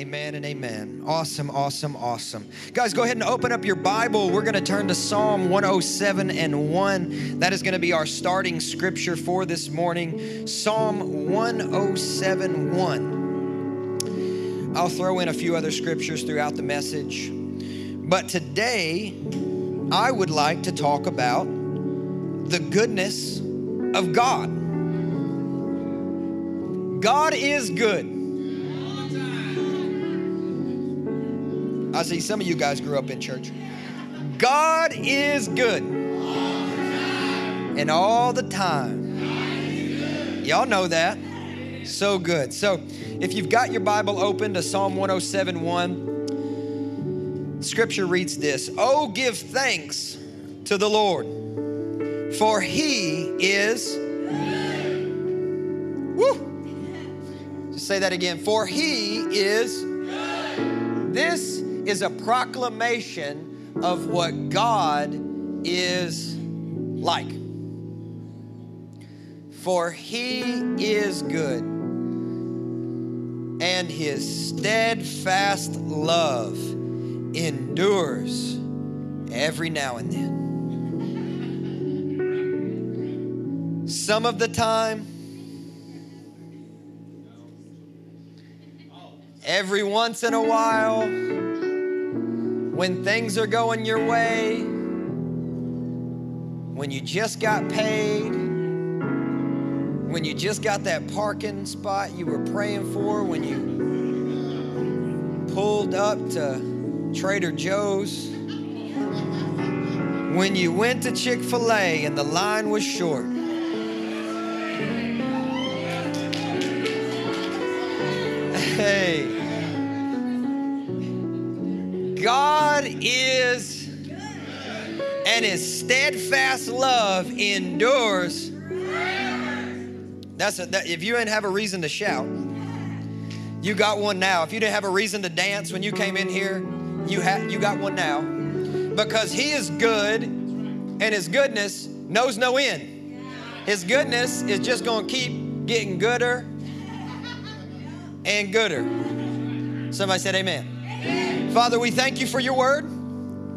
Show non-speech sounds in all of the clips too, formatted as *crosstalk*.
Amen and amen. Awesome, awesome, awesome. Guys, go ahead and open up your Bible. We're going to turn to Psalm 107 and 1. That is going to be our starting scripture for this morning. Psalm 107 1. I'll throw in a few other scriptures throughout the message. But today, I would like to talk about the goodness of God. God is good. I see some of you guys grew up in church. God is good. And all the time. Y'all know that. So good. So if you've got your Bible open to Psalm 107 1, scripture reads this Oh, give thanks to the Lord, for he is. Woo! Just say that again. For he is. This is a proclamation of what God is like. For he is good, and his steadfast love endures every now and then. Some of the time, every once in a while, when things are going your way, when you just got paid, when you just got that parking spot you were praying for, when you pulled up to Trader Joe's, when you went to Chick fil A and the line was short. Hey. God is, and his steadfast love endures. That's a, that, if you didn't have a reason to shout, you got one now. If you didn't have a reason to dance when you came in here, you have you got one now. Because he is good and his goodness knows no end. His goodness is just going to keep getting gooder and gooder. Somebody said amen. Father, we thank you for your word.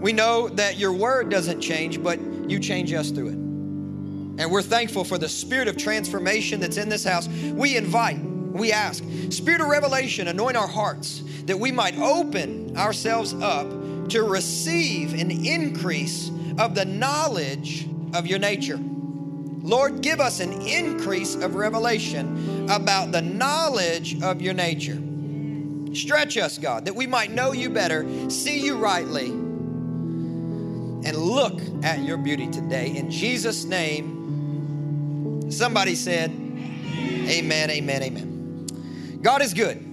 We know that your word doesn't change, but you change us through it. And we're thankful for the spirit of transformation that's in this house. We invite, we ask, spirit of revelation, anoint our hearts that we might open ourselves up to receive an increase of the knowledge of your nature. Lord, give us an increase of revelation about the knowledge of your nature. Stretch us, God, that we might know you better, see you rightly, and look at your beauty today. In Jesus' name, somebody said, Amen, amen, amen. God is good.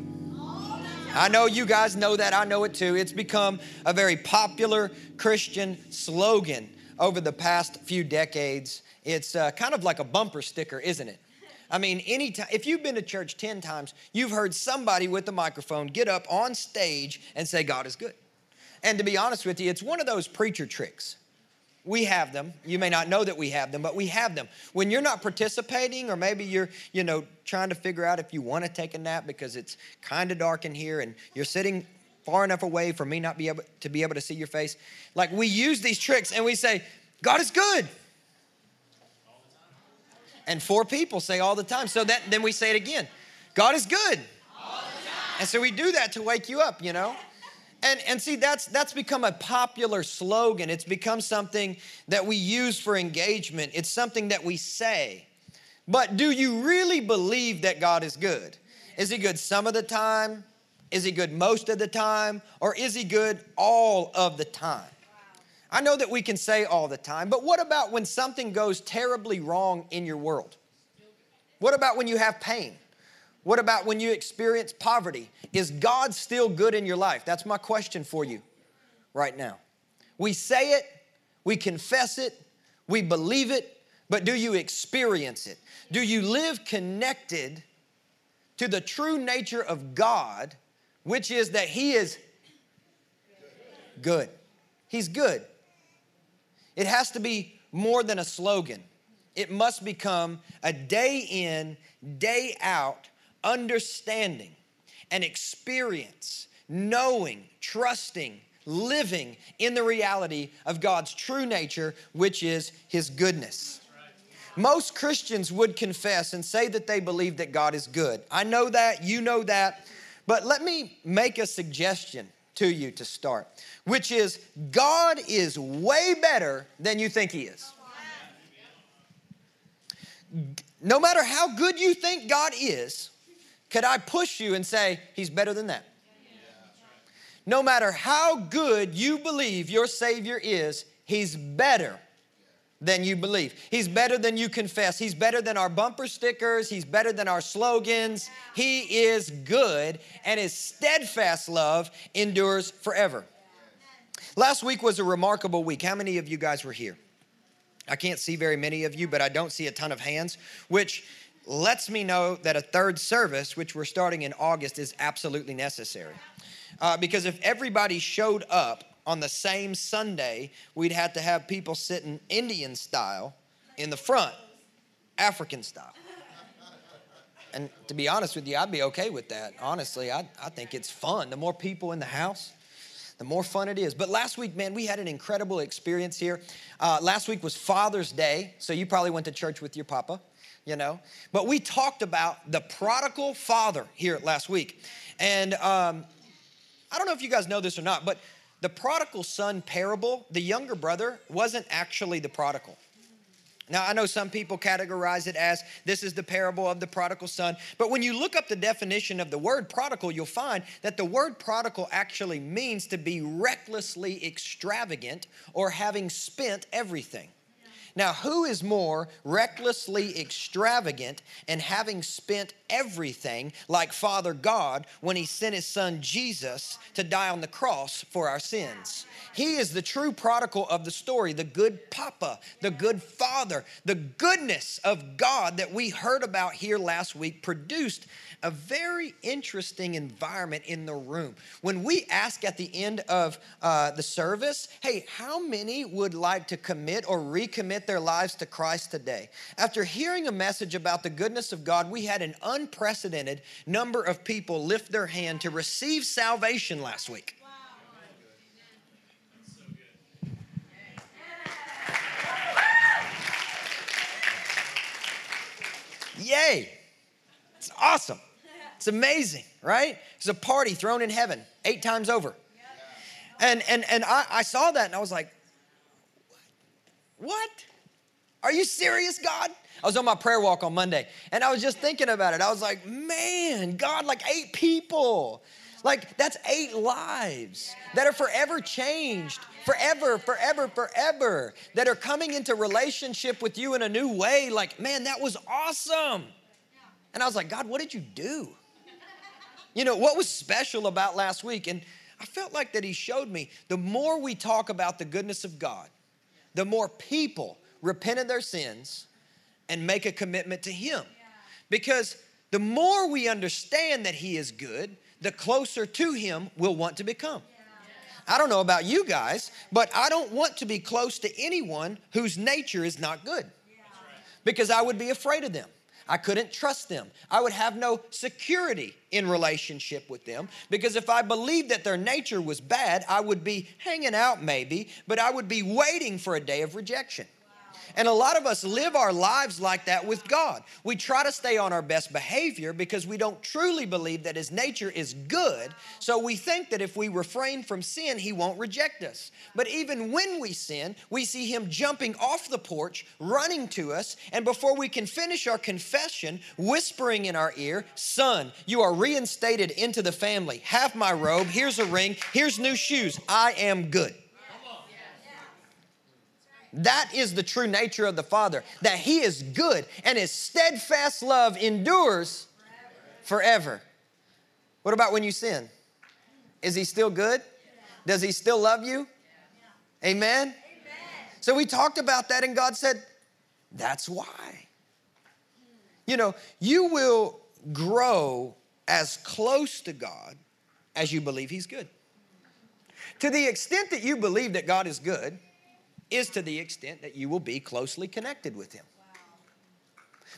I know you guys know that. I know it too. It's become a very popular Christian slogan over the past few decades. It's uh, kind of like a bumper sticker, isn't it? I mean, anytime, if you've been to church 10 times, you've heard somebody with a microphone get up on stage and say, God is good. And to be honest with you, it's one of those preacher tricks. We have them. You may not know that we have them, but we have them. When you're not participating, or maybe you're, you know, trying to figure out if you want to take a nap because it's kind of dark in here and you're sitting far enough away for me not be able to be able to see your face. Like we use these tricks and we say, God is good. And four people say all the time. So that then we say it again. God is good. And so we do that to wake you up, you know? And, and see, that's, that's become a popular slogan. It's become something that we use for engagement. It's something that we say. But do you really believe that God is good? Is He good some of the time? Is He good most of the time? Or is He good all of the time? I know that we can say all the time, but what about when something goes terribly wrong in your world? What about when you have pain? What about when you experience poverty? Is God still good in your life? That's my question for you right now. We say it, we confess it, we believe it, but do you experience it? Do you live connected to the true nature of God, which is that He is good? He's good. It has to be more than a slogan. It must become a day in, day out understanding and experience knowing, trusting, living in the reality of God's true nature, which is His goodness. Most Christians would confess and say that they believe that God is good. I know that, you know that, but let me make a suggestion to you to start, which is God is way better than you think He is. No matter how good you think God is, could I push you and say, He's better than that? No matter how good you believe your Savior is, He's better than you believe. He's better than you confess. He's better than our bumper stickers. He's better than our slogans. He is good, and His steadfast love endures forever. Last week was a remarkable week. How many of you guys were here? I can't see very many of you, but I don't see a ton of hands, which lets me know that a third service, which we're starting in August, is absolutely necessary. Uh, because if everybody showed up on the same Sunday, we'd have to have people sitting Indian style in the front, African style. And to be honest with you, I'd be okay with that. Honestly, I, I think it's fun. The more people in the house, the more fun it is. But last week, man, we had an incredible experience here. Uh, last week was Father's Day, so you probably went to church with your papa, you know. But we talked about the prodigal father here last week. And um, I don't know if you guys know this or not, but the prodigal son parable, the younger brother wasn't actually the prodigal. Now, I know some people categorize it as this is the parable of the prodigal son, but when you look up the definition of the word prodigal, you'll find that the word prodigal actually means to be recklessly extravagant or having spent everything. Now, who is more recklessly extravagant and having spent everything like Father God when He sent His Son Jesus to die on the cross for our sins? He is the true prodigal of the story, the good papa, the good father. The goodness of God that we heard about here last week produced a very interesting environment in the room. When we ask at the end of uh, the service, hey, how many would like to commit or recommit their lives to Christ today? After hearing a message about the goodness of God, we had an unprecedented number of people lift their hand to receive salvation last week. Yay! It's awesome. It's amazing, right? It's a party thrown in heaven eight times over. And and and I, I saw that and I was like, what? Are you serious, God? I was on my prayer walk on Monday and I was just thinking about it. I was like, man, God, like eight people. Like, that's eight lives that are forever changed, forever, forever, forever, that are coming into relationship with you in a new way. Like, man, that was awesome. And I was like, God, what did you do? You know, what was special about last week? And I felt like that He showed me the more we talk about the goodness of God, the more people repent of their sins and make a commitment to Him. Because the more we understand that He is good, the closer to Him we'll want to become. I don't know about you guys, but I don't want to be close to anyone whose nature is not good because I would be afraid of them. I couldn't trust them. I would have no security in relationship with them because if I believed that their nature was bad, I would be hanging out maybe, but I would be waiting for a day of rejection. And a lot of us live our lives like that with God. We try to stay on our best behavior because we don't truly believe that His nature is good. So we think that if we refrain from sin, He won't reject us. But even when we sin, we see Him jumping off the porch, running to us, and before we can finish our confession, whispering in our ear, Son, you are reinstated into the family. Have my robe. Here's a ring. Here's new shoes. I am good. That is the true nature of the Father, that He is good and His steadfast love endures forever. What about when you sin? Is He still good? Does He still love you? Amen? So we talked about that, and God said, That's why. You know, you will grow as close to God as you believe He's good. To the extent that you believe that God is good, is to the extent that you will be closely connected with Him.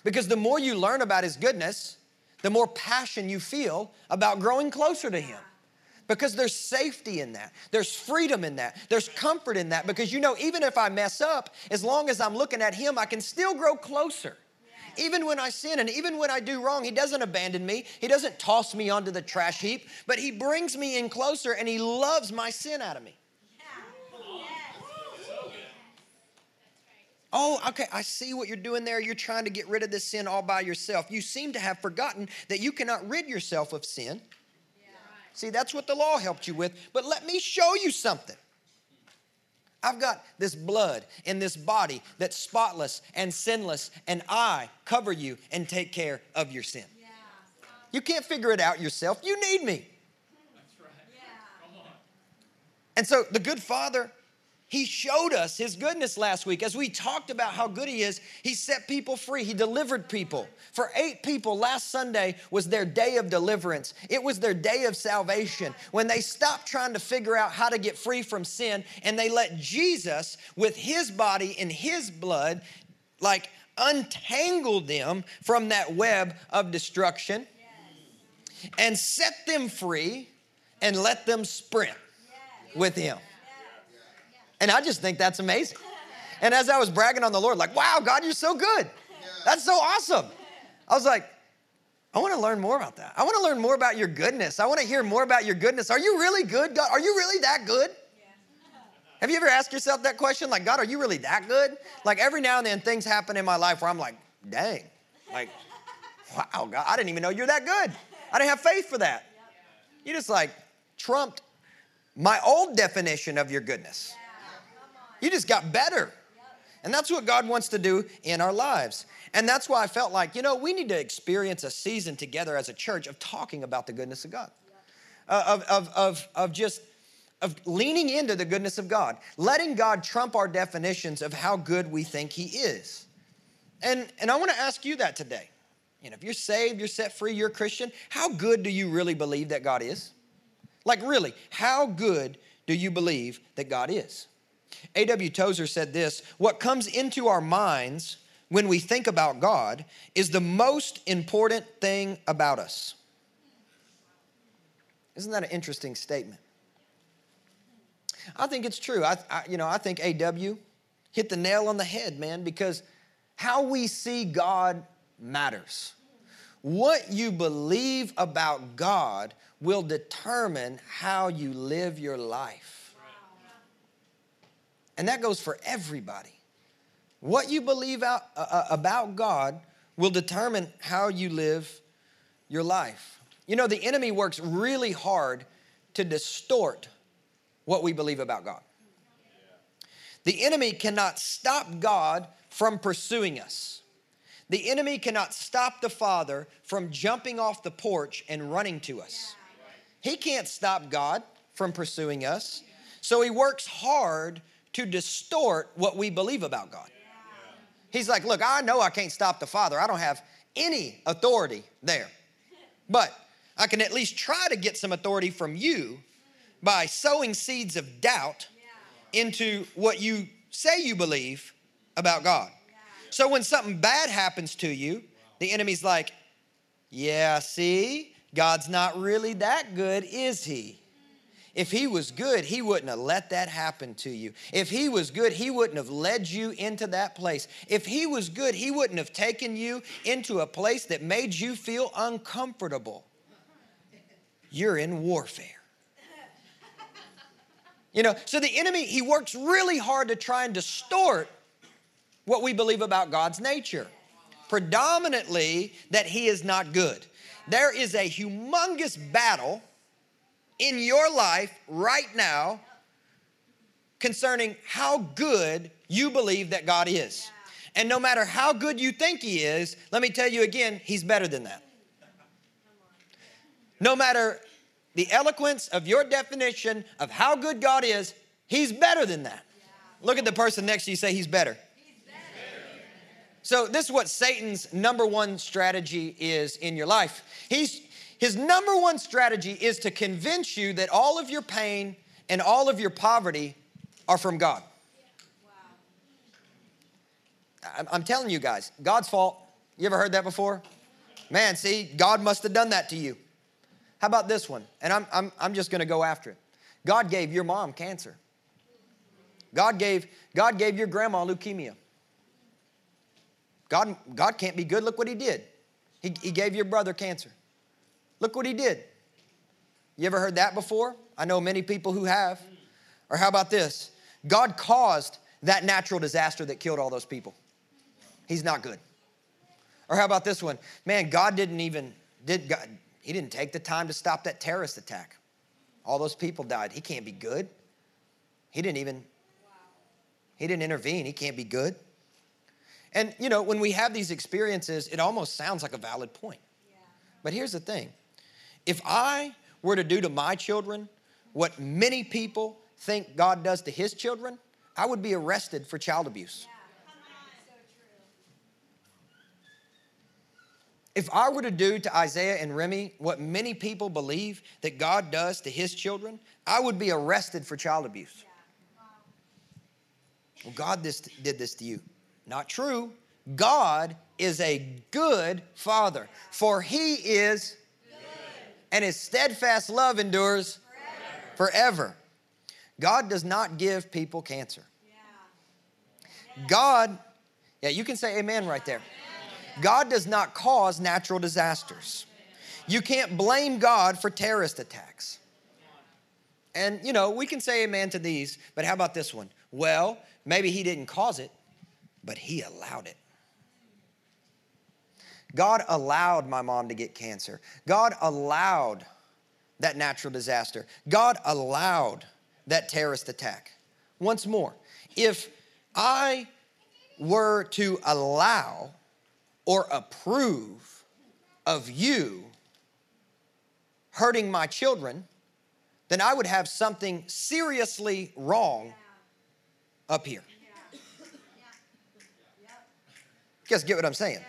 Because the more you learn about His goodness, the more passion you feel about growing closer to Him. Because there's safety in that. There's freedom in that. There's comfort in that. Because you know, even if I mess up, as long as I'm looking at Him, I can still grow closer. Even when I sin and even when I do wrong, He doesn't abandon me. He doesn't toss me onto the trash heap, but He brings me in closer and He loves my sin out of me. Oh, okay, I see what you're doing there. You're trying to get rid of this sin all by yourself. You seem to have forgotten that you cannot rid yourself of sin. Yeah. See, that's what the law helped you with. But let me show you something. I've got this blood in this body that's spotless and sinless, and I cover you and take care of your sin. Yeah. You can't figure it out yourself. You need me. That's right. Yeah. And so the good father he showed us His goodness last week. As we talked about how good He is, He set people free. He delivered people. For eight people, last Sunday was their day of deliverance. It was their day of salvation when they stopped trying to figure out how to get free from sin and they let Jesus, with His body and His blood, like untangle them from that web of destruction and set them free and let them sprint with Him. And I just think that's amazing. And as I was bragging on the Lord, like, wow, God, you're so good. That's so awesome. I was like, I want to learn more about that. I want to learn more about your goodness. I want to hear more about your goodness. Are you really good, God? Are you really that good? Have you ever asked yourself that question? Like, God, are you really that good? Like, every now and then things happen in my life where I'm like, dang, like, wow, God, I didn't even know you're that good. I didn't have faith for that. You just like trumped my old definition of your goodness. You just got better. And that's what God wants to do in our lives. And that's why I felt like, you know, we need to experience a season together as a church of talking about the goodness of God, uh, of, of, of, of just of leaning into the goodness of God, letting God trump our definitions of how good we think He is. And, and I want to ask you that today. You know, if you're saved, you're set free, you're a Christian, how good do you really believe that God is? Like, really, how good do you believe that God is? A.W. Tozer said this What comes into our minds when we think about God is the most important thing about us. Isn't that an interesting statement? I think it's true. I, I, you know, I think A.W. hit the nail on the head, man, because how we see God matters. What you believe about God will determine how you live your life. And that goes for everybody. What you believe out, uh, uh, about God will determine how you live your life. You know, the enemy works really hard to distort what we believe about God. The enemy cannot stop God from pursuing us. The enemy cannot stop the Father from jumping off the porch and running to us. He can't stop God from pursuing us. So he works hard to distort what we believe about God. He's like, Look, I know I can't stop the Father. I don't have any authority there. But I can at least try to get some authority from you by sowing seeds of doubt into what you say you believe about God. So when something bad happens to you, the enemy's like, Yeah, see, God's not really that good, is he? If he was good, he wouldn't have let that happen to you. If he was good, he wouldn't have led you into that place. If he was good, he wouldn't have taken you into a place that made you feel uncomfortable. You're in warfare. You know, so the enemy, he works really hard to try and distort what we believe about God's nature. Predominantly, that he is not good. There is a humongous battle in your life right now concerning how good you believe that God is. And no matter how good you think He is, let me tell you again, He's better than that. No matter the eloquence of your definition of how good God is, He's better than that. Look at the person next to you, say, He's better. So, this is what Satan's number one strategy is in your life. He's his number one strategy is to convince you that all of your pain and all of your poverty are from God. I'm telling you guys, God's fault. You ever heard that before? Man, see, God must have done that to you. How about this one? And I'm, I'm, I'm just going to go after it. God gave your mom cancer. God gave, God gave your grandma leukemia. God, God can't be good. Look what he did. He, he gave your brother cancer. Look what he did. You ever heard that before? I know many people who have. Or how about this? God caused that natural disaster that killed all those people. He's not good. Or how about this one? Man, God didn't even did God he didn't take the time to stop that terrorist attack. All those people died. He can't be good. He didn't even he didn't intervene. He can't be good. And you know, when we have these experiences, it almost sounds like a valid point. But here's the thing. If I were to do to my children what many people think God does to his children, I would be arrested for child abuse. If I were to do to Isaiah and Remy what many people believe that God does to his children, I would be arrested for child abuse. Well, God this, did this to you. Not true. God is a good father, for he is. And his steadfast love endures forever. forever. God does not give people cancer. God, yeah, you can say amen right there. God does not cause natural disasters. You can't blame God for terrorist attacks. And, you know, we can say amen to these, but how about this one? Well, maybe He didn't cause it, but He allowed it. God allowed my mom to get cancer. God allowed that natural disaster. God allowed that terrorist attack. Once more, if I were to allow or approve of you hurting my children, then I would have something seriously wrong up here. You guys get what I'm saying?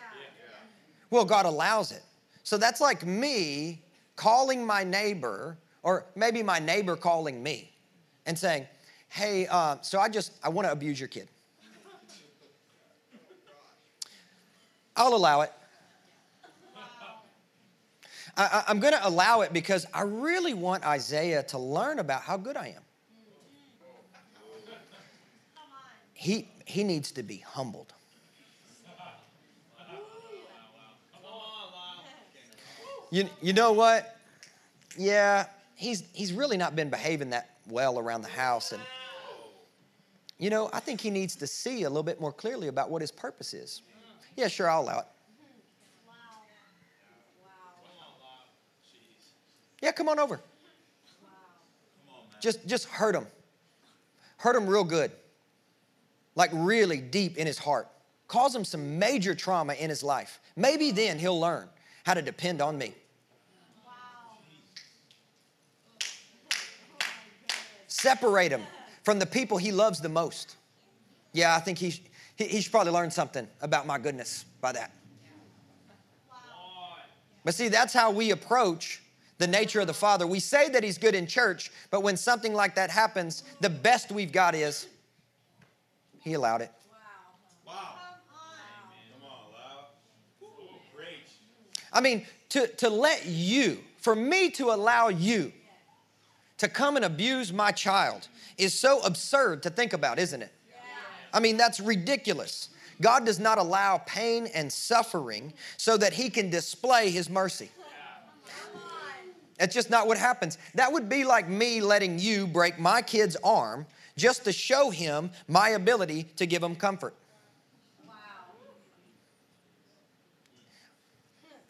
Well, God allows it. So that's like me calling my neighbor, or maybe my neighbor calling me and saying, Hey, uh, so I just, I want to abuse your kid. I'll allow it. I, am going to allow it because I really want Isaiah to learn about how good I am. He, he needs to be humbled. You, you know what? Yeah, he's, he's really not been behaving that well around the house. And, you know, I think he needs to see a little bit more clearly about what his purpose is. Yeah, sure, I'll allow it. Yeah, come on over. Just, just hurt him. Hurt him real good. Like really deep in his heart. Cause him some major trauma in his life. Maybe then he'll learn how to depend on me. Separate him from the people he loves the most. Yeah, I think he, he, he should probably learn something about my goodness by that. But see, that's how we approach the nature of the Father. We say that He's good in church, but when something like that happens, the best we've got is He allowed it. Wow. wow. Come on, loud! Great! I mean, to, to let you, for me to allow you to come and abuse my child is so absurd to think about, isn't it? I mean, that's ridiculous. God does not allow pain and suffering so that He can display His mercy. That's just not what happens. That would be like me letting you break my kid's arm just to show him my ability to give him comfort.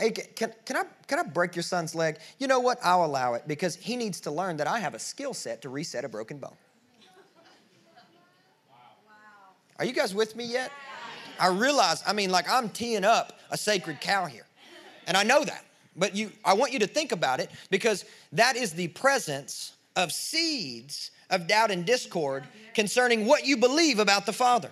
Hey, can, can, I, can I break your son's leg? You know what? I'll allow it because he needs to learn that I have a skill set to reset a broken bone. Are you guys with me yet? I realize, I mean, like I'm teeing up a sacred cow here. And I know that. But you I want you to think about it because that is the presence of seeds of doubt and discord concerning what you believe about the Father.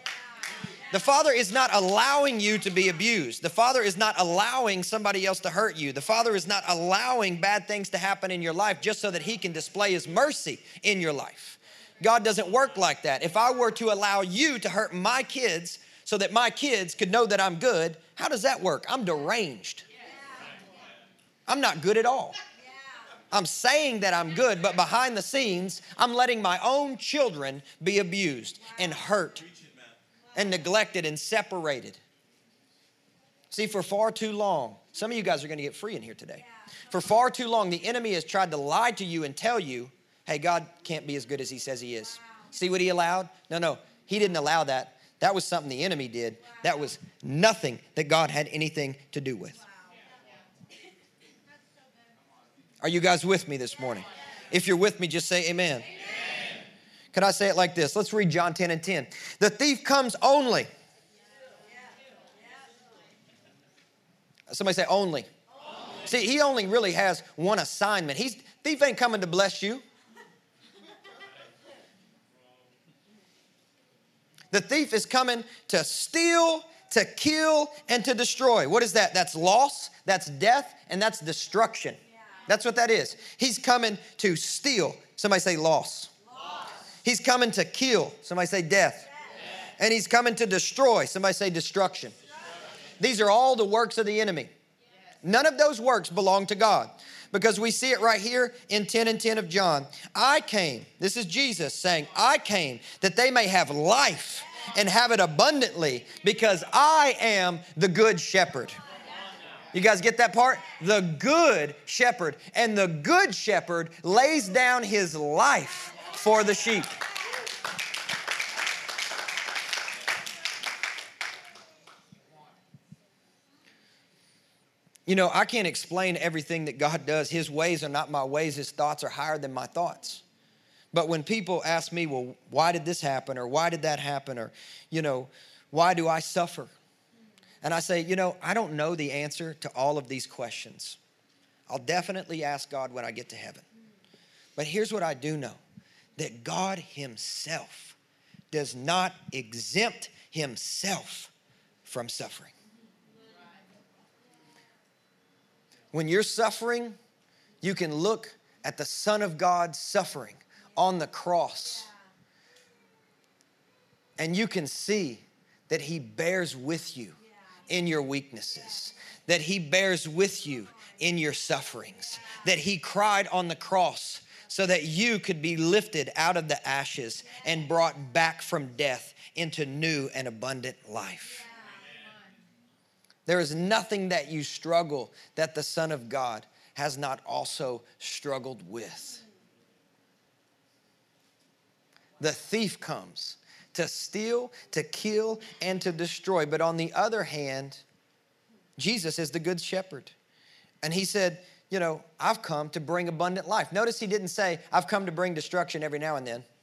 The Father is not allowing you to be abused. The Father is not allowing somebody else to hurt you. The Father is not allowing bad things to happen in your life just so that He can display His mercy in your life. God doesn't work like that. If I were to allow you to hurt my kids so that my kids could know that I'm good, how does that work? I'm deranged. I'm not good at all. I'm saying that I'm good, but behind the scenes, I'm letting my own children be abused and hurt and neglected and separated. See, for far too long, some of you guys are going to get free in here today. For far too long, the enemy has tried to lie to you and tell you, hey, God can't be as good as he says he is. See what he allowed? No, no, he didn't allow that. That was something the enemy did. That was nothing that God had anything to do with. Are you guys with me this morning? If you're with me, just say amen. Can I say it like this? Let's read John 10 and 10. The thief comes only. Somebody say only. only. See, he only really has one assignment. He's thief ain't coming to bless you. The thief is coming to steal, to kill, and to destroy. What is that? That's loss, that's death, and that's destruction. That's what that is. He's coming to steal. Somebody say loss. He's coming to kill. Somebody say death. death. And he's coming to destroy. Somebody say destruction. destruction. These are all the works of the enemy. None of those works belong to God because we see it right here in 10 and 10 of John. I came, this is Jesus saying, I came that they may have life and have it abundantly because I am the good shepherd. You guys get that part? The good shepherd. And the good shepherd lays down his life for the sheep. You know, I can't explain everything that God does. His ways are not my ways, His thoughts are higher than my thoughts. But when people ask me, well, why did this happen? Or why did that happen? Or, you know, why do I suffer? And I say, you know, I don't know the answer to all of these questions. I'll definitely ask God when I get to heaven. But here's what I do know that God Himself does not exempt Himself from suffering. When you're suffering, you can look at the Son of God suffering on the cross, and you can see that He bears with you in your weaknesses, that He bears with you in your sufferings, that He cried on the cross so that you could be lifted out of the ashes and brought back from death into new and abundant life. There is nothing that you struggle that the Son of God has not also struggled with. The thief comes to steal, to kill, and to destroy. But on the other hand, Jesus is the good shepherd. And he said, You know, I've come to bring abundant life. Notice he didn't say, I've come to bring destruction every now and then. *laughs*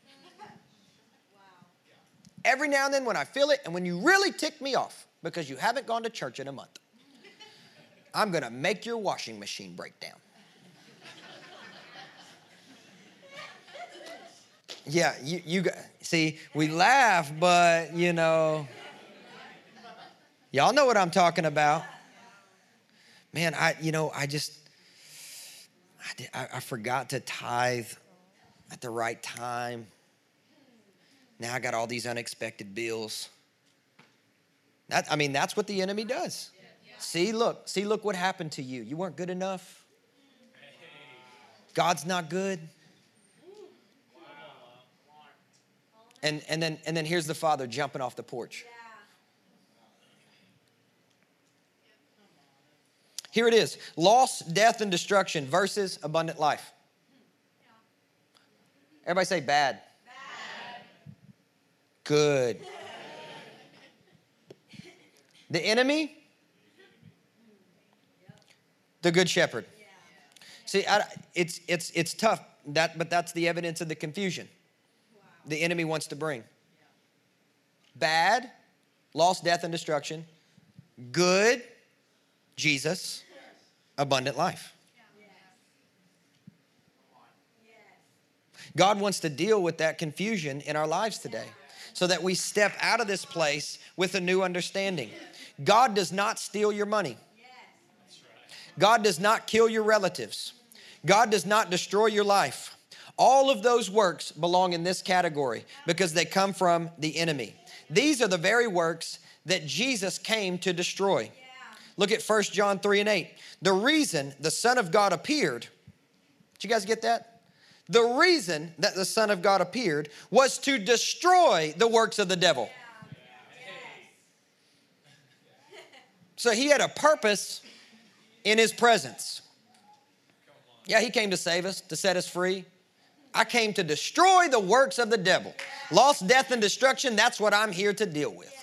Every now and then when I feel it, and when you really tick me off because you haven't gone to church in a month, I'm gonna make your washing machine break down. Yeah, you, you see, we laugh, but you know, y'all know what I'm talking about. Man, I, you know, I just, I, did, I, I forgot to tithe at the right time. Now I got all these unexpected bills. That, I mean, that's what the enemy does. See, look, see, look what happened to you. You weren't good enough. God's not good. And, and, then, and then here's the father jumping off the porch. Here it is loss, death, and destruction versus abundant life. Everybody say bad. bad. Good. The enemy, the good shepherd. See, I, it's, it's, it's tough, that, but that's the evidence of the confusion the enemy wants to bring. Bad, loss, death, and destruction. Good, Jesus, abundant life. God wants to deal with that confusion in our lives today so that we step out of this place with a new understanding. God does not steal your money. God does not kill your relatives. God does not destroy your life. All of those works belong in this category because they come from the enemy. These are the very works that Jesus came to destroy. Look at 1 John 3 and 8. The reason the Son of God appeared, did you guys get that? The reason that the Son of God appeared was to destroy the works of the devil. So he had a purpose in his presence. Yeah, he came to save us, to set us free. I came to destroy the works of the devil. Lost, death, and destruction, that's what I'm here to deal with.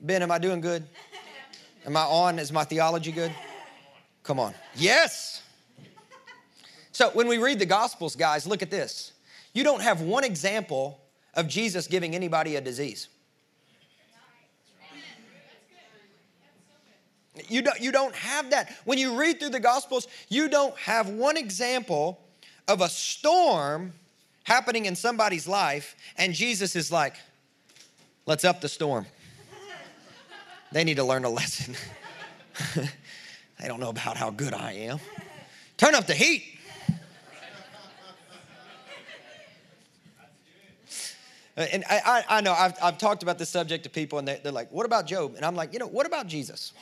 Ben, am I doing good? *laughs* Am I on? Is my theology good? Come on. Yes. So when we read the Gospels, guys, look at this. You don't have one example of Jesus giving anybody a disease. You don't, you don't have that. When you read through the Gospels, you don't have one example of a storm happening in somebody's life, and Jesus is like, let's up the storm. They need to learn a lesson. *laughs* they don't know about how good I am. Turn up the heat. Uh, and I, I, know I've, I've talked about this subject to people, and they, they're like, What about Job? And I'm like, You know, what about Jesus?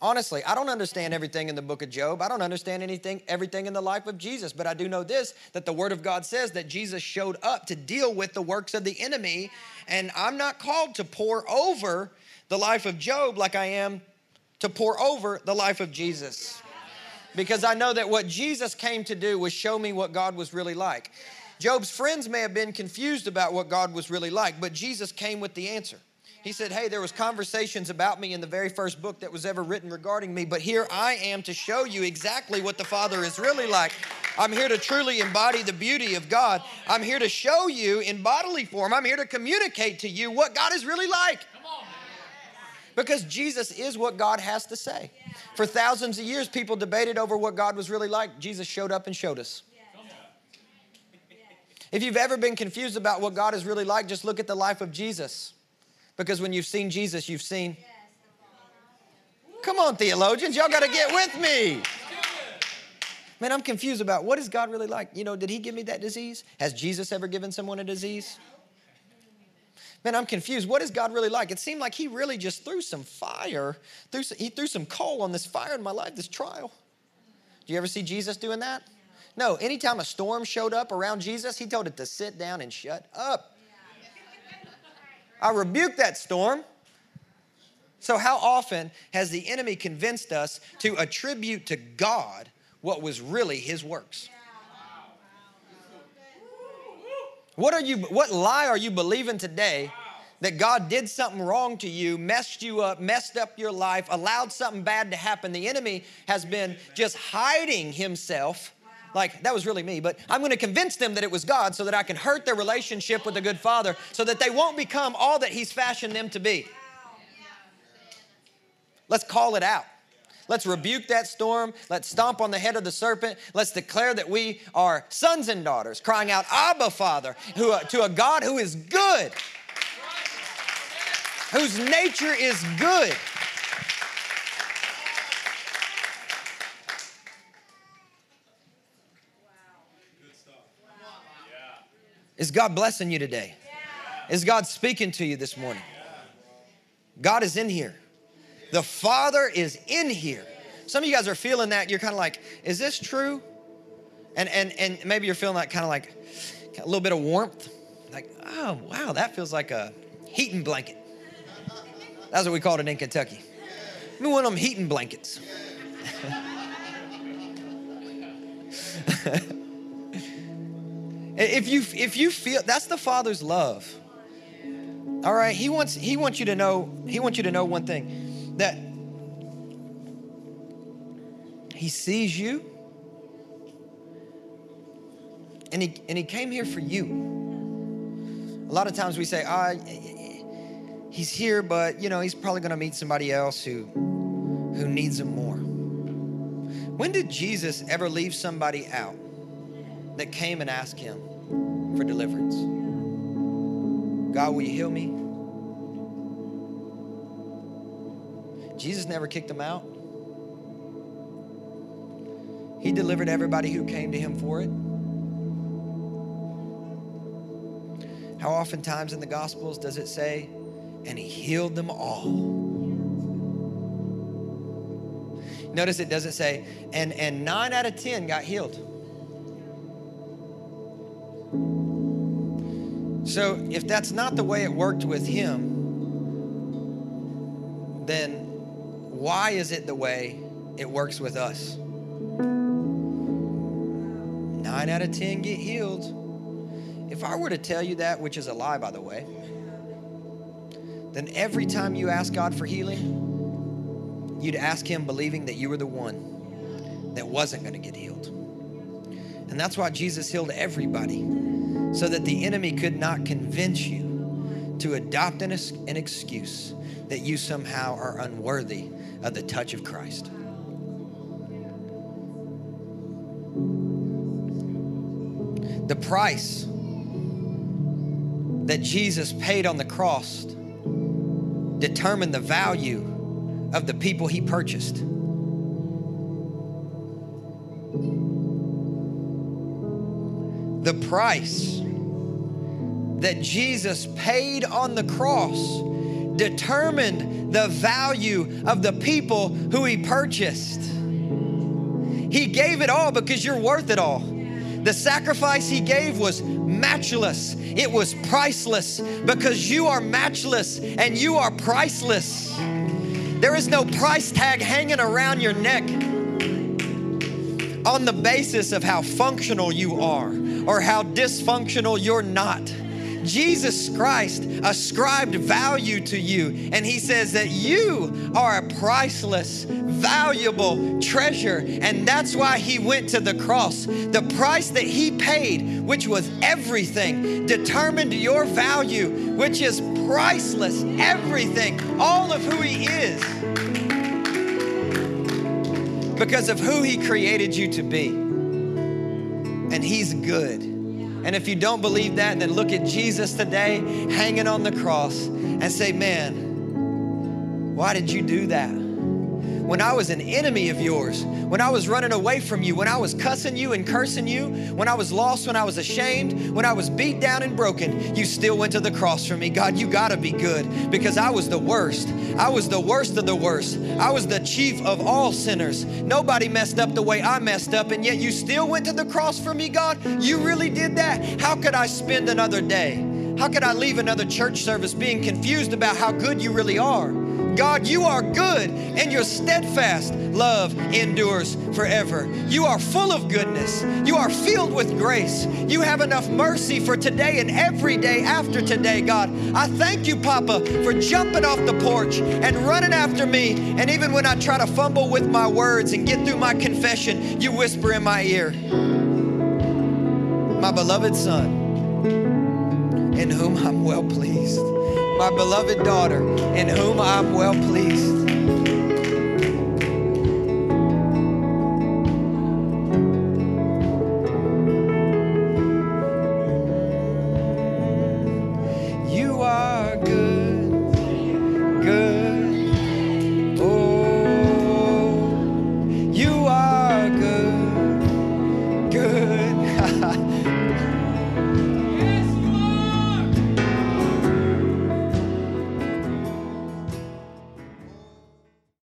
Honestly, I don't understand everything in the book of Job. I don't understand anything, everything in the life of Jesus, but I do know this that the word of God says that Jesus showed up to deal with the works of the enemy. And I'm not called to pore over the life of Job like I am to pore over the life of Jesus. Because I know that what Jesus came to do was show me what God was really like. Job's friends may have been confused about what God was really like, but Jesus came with the answer. He said, Hey, there was conversations about me in the very first book that was ever written regarding me, but here I am to show you exactly what the Father is really like. I'm here to truly embody the beauty of God. I'm here to show you in bodily form. I'm here to communicate to you what God is really like. Because Jesus is what God has to say. For thousands of years, people debated over what God was really like. Jesus showed up and showed us. If you've ever been confused about what God is really like, just look at the life of Jesus. Because when you've seen Jesus, you've seen. Come on, theologians, y'all got to get with me. Man, I'm confused about what is God really like? You know, did he give me that disease? Has Jesus ever given someone a disease? Man, I'm confused. What is God really like? It seemed like he really just threw some fire, threw some, he threw some coal on this fire in my life, this trial. Do you ever see Jesus doing that? No, anytime a storm showed up around Jesus, he told it to sit down and shut up. I rebuke that storm. So, how often has the enemy convinced us to attribute to God what was really his works? What are you what lie are you believing today that God did something wrong to you, messed you up, messed up your life, allowed something bad to happen? The enemy has been just hiding himself like that was really me, but I'm going to convince them that it was God so that I can hurt their relationship with the good father so that they won't become all that he's fashioned them to be. Let's call it out. Let's rebuke that storm. Let's stomp on the head of the serpent. Let's declare that we are sons and daughters crying out, Abba, Father, who, uh, to a God who is good, whose nature is good. Is God blessing you today? Is God speaking to you this morning? God is in here. The Father is in here. Some of you guys are feeling that. You're kind of like, is this true? And and and maybe you're feeling that kind of like a little bit of warmth. Like, oh wow, that feels like a heating blanket. That's what we called it in Kentucky. Give me one of them heating blankets. *laughs* If you if you feel that's the Father's love. All right, he wants he wants you to know he wants you to know one thing that he sees you and he and he came here for you. A lot of times we say, "Ah, he's here, but you know, he's probably going to meet somebody else who who needs him more." When did Jesus ever leave somebody out that came and asked him for deliverance. God, will you heal me? Jesus never kicked them out. He delivered everybody who came to him for it. How oftentimes in the Gospels does it say and he healed them all. Notice it doesn't say, and, and nine out of 10 got healed. So if that's not the way it worked with him, then why is it the way it works with us? Nine out of 10 get healed. If I were to tell you that, which is a lie, by the way, then every time you ask God for healing, you'd ask Him believing that you were the one that wasn't going to get healed. And that's why Jesus healed everybody, so that the enemy could not convince you to adopt an, an excuse that you somehow are unworthy of the touch of Christ. The price that Jesus paid on the cross determined the value of the people he purchased. Price that Jesus paid on the cross determined the value of the people who he purchased. He gave it all because you're worth it all. The sacrifice he gave was matchless, it was priceless because you are matchless and you are priceless. There is no price tag hanging around your neck on the basis of how functional you are or how dysfunctional you're not. Jesus Christ ascribed value to you, and He says that you are a priceless, valuable treasure, and that's why He went to the cross. The price that He paid, which was everything, determined your value, which is priceless, everything, all of who He is, because of who He created you to be. And He's good. And if you don't believe that, then look at Jesus today hanging on the cross and say, Man, why did you do that? When I was an enemy of yours, when I was running away from you, when I was cussing you and cursing you, when I was lost, when I was ashamed, when I was beat down and broken, you still went to the cross for me. God, you gotta be good because I was the worst. I was the worst of the worst. I was the chief of all sinners. Nobody messed up the way I messed up, and yet you still went to the cross for me, God. You really did that. How could I spend another day? How could I leave another church service being confused about how good you really are? God, you are good and your steadfast love endures forever. You are full of goodness. You are filled with grace. You have enough mercy for today and every day after today, God. I thank you, Papa, for jumping off the porch and running after me. And even when I try to fumble with my words and get through my confession, you whisper in my ear, My beloved Son, in whom I'm well pleased my beloved daughter, in whom I'm well pleased.